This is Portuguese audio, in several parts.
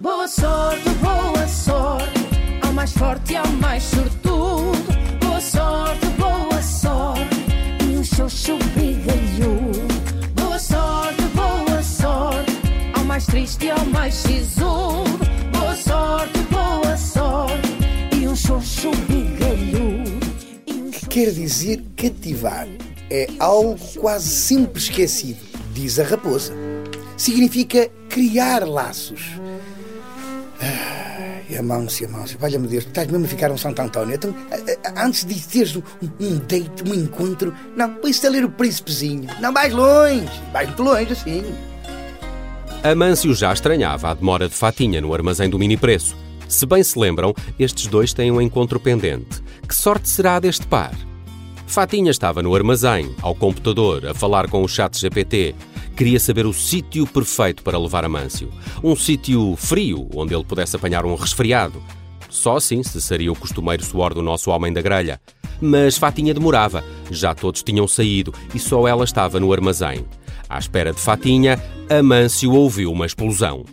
Boa sorte, boa sorte, ao mais forte e ao mais sortudo. Boa sorte, boa sorte, e um xoxo brigalhudo. Boa sorte, boa sorte, ao mais triste e ao mais sisudo. Boa sorte, boa sorte, e um xoxo brigalhudo. Quer dizer cativar. É algo quase sempre esquecido, diz a raposa. Significa criar laços. Ai, Amância, Amância, valha-me Deus, estás mesmo a ficar um Santo António. Então, antes de teres um, um date, um encontro, não, põe-se a ler o príncipezinho. Não vais longe, vais muito longe assim. Amâncio já estranhava a demora de Fatinha no armazém do mini preço. Se bem se lembram, estes dois têm um encontro pendente. Que sorte será deste par? Fatinha estava no armazém, ao computador, a falar com o chat GPT. Queria saber o sítio perfeito para levar Amâncio. Um sítio frio, onde ele pudesse apanhar um resfriado. Só assim cessaria o costumeiro suor do nosso homem da grelha. Mas Fatinha demorava. Já todos tinham saído e só ela estava no armazém. À espera de Fatinha, Amâncio ouviu uma explosão.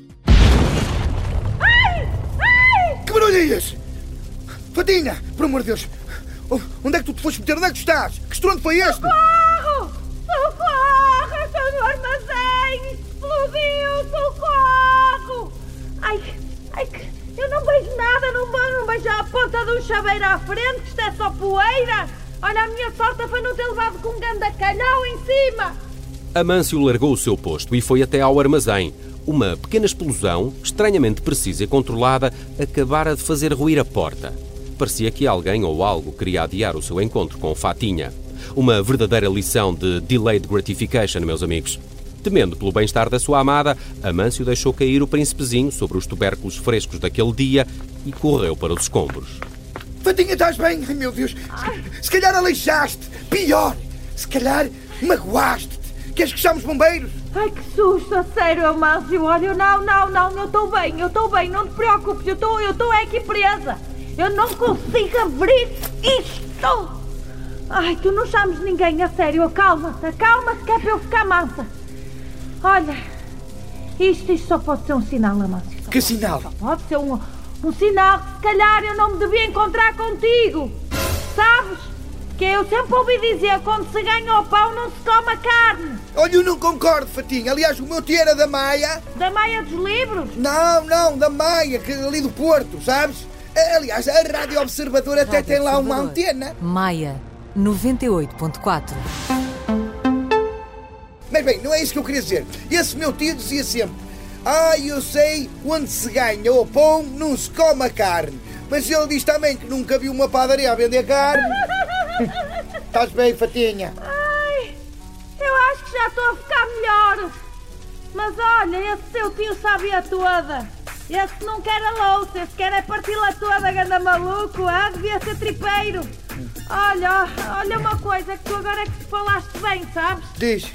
Que barulho é esse? Fatinha, por amor de Deus, onde é que tu te foste meter? Onde é que tu estás? Que estrondo foi este? Vejo a ponta de um chaveiro à frente, que isto é só poeira! Olha, a minha sorte foi não ter levado com um ganda calhau em cima! Amâncio largou o seu posto e foi até ao armazém. Uma pequena explosão, estranhamente precisa e controlada, acabara de fazer ruir a porta. Parecia que alguém ou algo queria adiar o seu encontro com Fatinha. Uma verdadeira lição de delayed gratification, meus amigos. Temendo pelo bem-estar da sua amada, Amâncio deixou cair o príncipezinho sobre os tubérculos frescos daquele dia e correu para os escombros. Fatinha, estás bem? Ai, meu Deus. Se, se calhar aleijaste. Pior, se calhar magoaste-te. Queres que chame os bombeiros? Ai, que susto, a sério, Amâncio. Olha, eu não, não, não, eu estou bem, eu estou bem, não te preocupes, eu estou eu estou aqui presa. Eu não consigo abrir isto. Ai, tu não chames ninguém, a sério, acalma-te, acalma-te que é para eu ficar mansa. Olha, isto, isto só pode ser um sinal, Amâncio. Só Que pode- sinal? Só pode ser um, um sinal que se calhar eu não me devia encontrar contigo. Sabes? Que eu sempre ouvi dizer, quando se ganha o pão não se come a carne. Olha, eu não concordo, Fatinha. Aliás, o meu tio era da Maia. Da Maia dos Livros? Não, não, da Maia, que ali do Porto, sabes? Aliás, a Rádio Observador até Rádio tem lá uma antena. Maia 98.4. Mas bem, não é isso que eu queria dizer. Esse meu tio dizia sempre: Ah, eu sei, onde se ganha o pão, não se come a carne. Mas ele diz também que nunca viu uma padaria a vender carne. Estás bem, Fatinha? Ai, eu acho que já estou a ficar melhor. Mas olha, esse seu tio sabia toda. Esse não quer a louça, esse quer é parti-la toda, ganda maluco. Ah, devia ser tripeiro. Olha, olha uma coisa, que tu agora é que te falaste bem, sabes? Diz.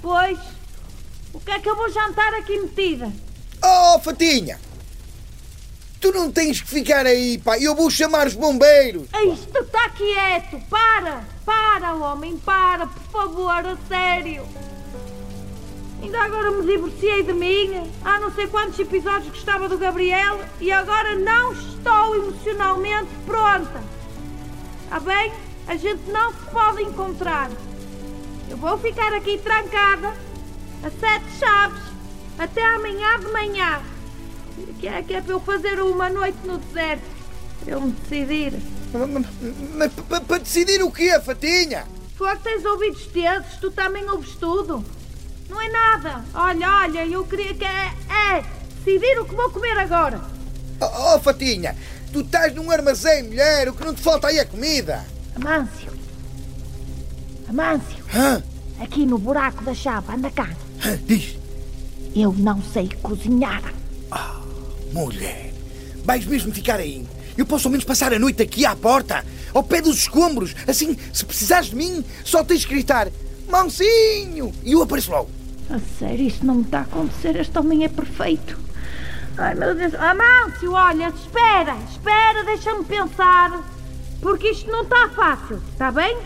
Pois, o que é que eu vou jantar aqui metida? Oh, Fatinha! Tu não tens que ficar aí, pá. Eu vou chamar os bombeiros. Isto está quieto! Para! Para, homem, para, por favor, a sério! Ainda agora me divorciei de mim. Há não sei quantos episódios gostava do Gabriel e agora não estou emocionalmente pronta. Está bem? A gente não se pode encontrar. Eu vou ficar aqui trancada a sete chaves até amanhã de manhã. Que é, que é para eu fazer uma noite no deserto. Para eu me decidir. Mas para decidir o quê, Fatinha? Tu é que tens ouvidos tesos, tu também ouves tudo. Não é nada. Olha, olha, eu queria que é, é decidir o que vou comer agora. Oh, oh, Fatinha, tu estás num armazém, mulher. O que não te falta aí é comida. Amâncio. Amâncio, Hã? aqui no buraco da chave, anda cá. Diz. Eu não sei cozinhar. Mulher, vais mesmo ficar aí? Eu posso ao menos passar a noite aqui à porta, ao pé dos escombros. Assim, se precisares de mim, só tens que gritar Mãozinho! E eu apareço logo. A sério, isso não me está a acontecer. Este homem é perfeito. Ai, meu Deus. Amâncio, olha, espera, espera, deixa-me pensar. Porque isto não está fácil, está bem?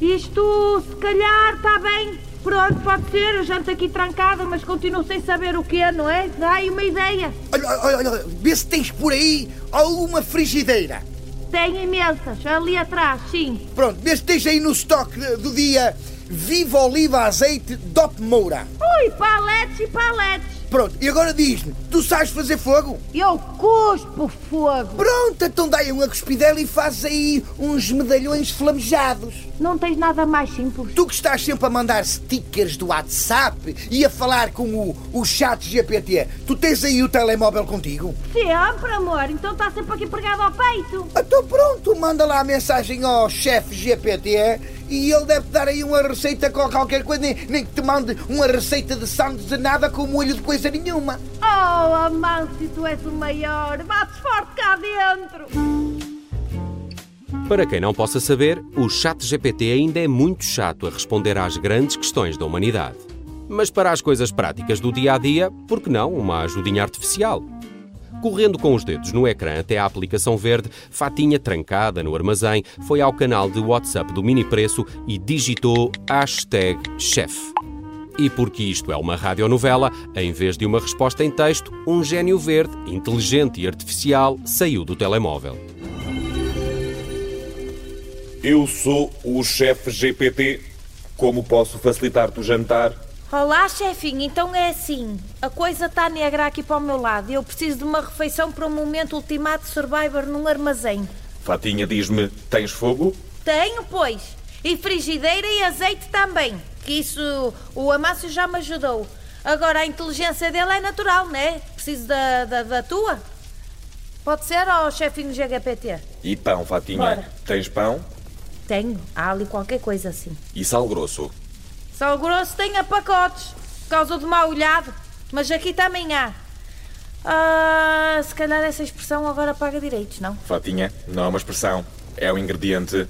Isto, se calhar, está bem. Pronto, pode ser, eu janto aqui trancada, mas continuo sem saber o que é, não é? Dá aí uma ideia. Olha, olha, olha, vê se tens por aí alguma frigideira. Tenho imensas, ali atrás, sim. Pronto, vê se tens aí no estoque do dia Viva Oliva Azeite DOP Moura. Ui, paletes e paletes. Pronto, e agora diz-me, tu sabes fazer fogo? Eu cuspo fogo. Pronto, então dá aí uma cuspidela e fazes aí uns medalhões flamejados. Não tens nada mais simples? Tu que estás sempre a mandar stickers do WhatsApp e a falar com o, o chat GPT, tu tens aí o telemóvel contigo? Sempre, amor. Então está sempre aqui pregado ao peito. Então pronto, manda lá a mensagem ao chefe GPT e ele deve dar aí uma receita com qualquer coisa, nem, nem que te mande uma receita de sandes de nada com molho de coisa nenhuma. Oh, Amâncio, tu és o maior. Bates forte cá dentro. Para quem não possa saber, o chat GPT ainda é muito chato a responder às grandes questões da humanidade. Mas para as coisas práticas do dia a dia, por que não uma ajudinha artificial? Correndo com os dedos no ecrã até à aplicação verde, Fatinha, trancada no armazém, foi ao canal de WhatsApp do Mini Preço e digitou hashtag chef. E porque isto é uma radionovela, em vez de uma resposta em texto, um gênio verde, inteligente e artificial, saiu do telemóvel. Eu sou o chefe GPT. Como posso facilitar-te o jantar? Olá, chefinho. Então é assim. A coisa está negra aqui para o meu lado. Eu preciso de uma refeição para um momento ultimato Survivor num armazém. Fatinha diz-me: tens fogo? Tenho, pois. E frigideira e azeite também. Que isso o Amácio já me ajudou. Agora a inteligência dele é natural, né? Preciso da, da, da tua. Pode ser, ó, chefinho GPT? E pão, Fatinha? Bora. Tens pão? Tenho. Há ali qualquer coisa assim. E sal grosso? Sal grosso tem a pacotes, por causa do mau olhado. Mas aqui também há. Ah, se calhar essa expressão agora paga direitos, não? Fatinha, não é uma expressão. É um ingrediente.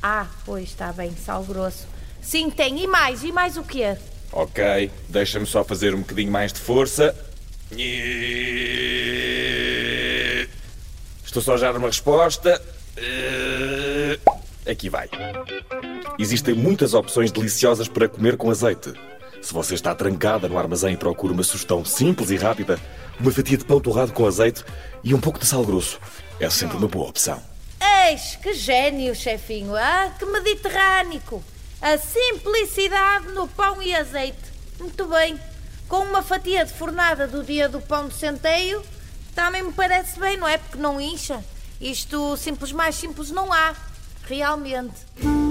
Ah, pois, está bem, sal grosso. Sim, tem. E mais? E mais o quê? Ok, deixa-me só fazer um bocadinho mais de força. Estou só a dar uma resposta. Aqui vai. Existem muitas opções deliciosas para comer com azeite. Se você está trancada no armazém e procura uma sugestão simples e rápida, uma fatia de pão torrado com azeite e um pouco de sal grosso, é sempre uma boa opção. Eis, que gênio, chefinho. Ah, que mediterrâneo. A simplicidade no pão e azeite. Muito bem. Com uma fatia de fornada do dia do pão de centeio, também me parece bem, não é? Porque não incha. Isto simples mais simples não há. Realmente.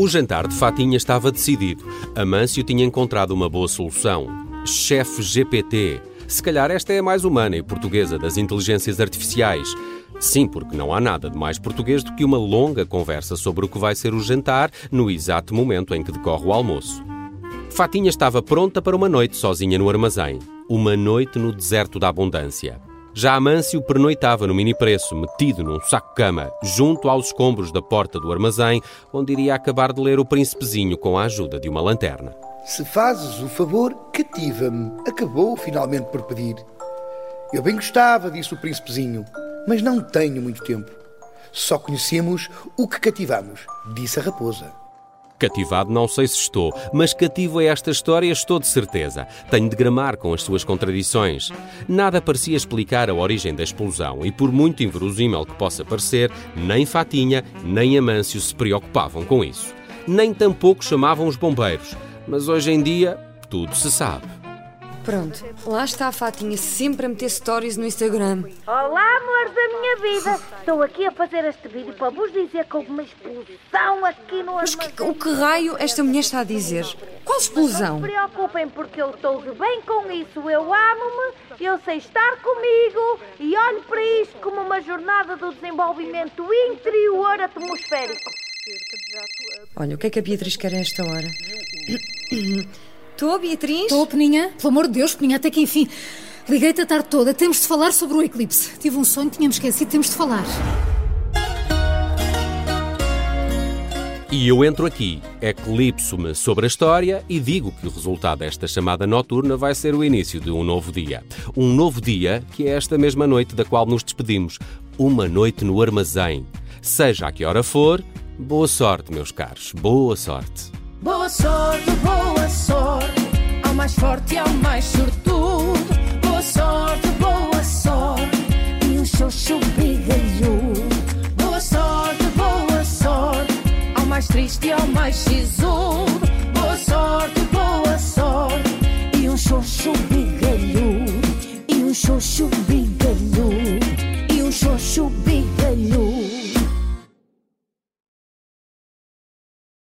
O jantar de Fatinha estava decidido. Amâncio tinha encontrado uma boa solução. Chefe GPT. Se calhar esta é a mais humana e portuguesa das inteligências artificiais. Sim, porque não há nada de mais português do que uma longa conversa sobre o que vai ser o jantar no exato momento em que decorre o almoço. Fatinha estava pronta para uma noite sozinha no armazém. Uma noite no deserto da abundância. Já Amâncio pernoitava no mini preço, metido num saco-cama, junto aos escombros da porta do armazém, onde iria acabar de ler o Príncipezinho com a ajuda de uma lanterna. Se fazes o favor, cativa-me. Acabou finalmente por pedir. Eu bem gostava, disse o príncipezinho, mas não tenho muito tempo. Só conhecemos o que cativamos, disse a raposa. Cativado não sei se estou, mas cativo a esta história estou de certeza. Tenho de gramar com as suas contradições. Nada parecia explicar a origem da explosão e, por muito inverosímil que possa parecer, nem Fatinha nem Amâncio se preocupavam com isso. Nem tampouco chamavam os bombeiros. Mas hoje em dia, tudo se sabe. Pronto, lá está a Fatinha sempre a meter stories no Instagram. Olá, amor da minha vida. Estou aqui a fazer este vídeo para vos dizer que houve uma explosão aqui no Mas que- o que raio esta mulher está a dizer? Qual explosão? Não se preocupem porque eu estou de bem com isso. Eu amo-me, eu sei estar comigo e olho para isto como uma jornada do desenvolvimento interior atmosférico. Olha, o que é que a Beatriz quer a esta hora? Estou, Beatriz? Estou, Peninha? Pelo amor de Deus, Peninha, até que enfim. Liguei-te a tarde toda. Temos de falar sobre o eclipse. Tive um sonho, tínhamos esquecido, temos de falar. E eu entro aqui, eclipso-me sobre a história e digo que o resultado desta chamada noturna vai ser o início de um novo dia. Um novo dia que é esta mesma noite da qual nos despedimos. Uma noite no armazém. Seja a que hora for, boa sorte, meus caros, boa sorte. Boa sorte, boa sorte, ao mais forte e ao mais sortudo. Boa sorte, boa sorte, e um xoxo bigalhudo. Boa sorte, boa sorte, ao mais triste e ao mais sisudo.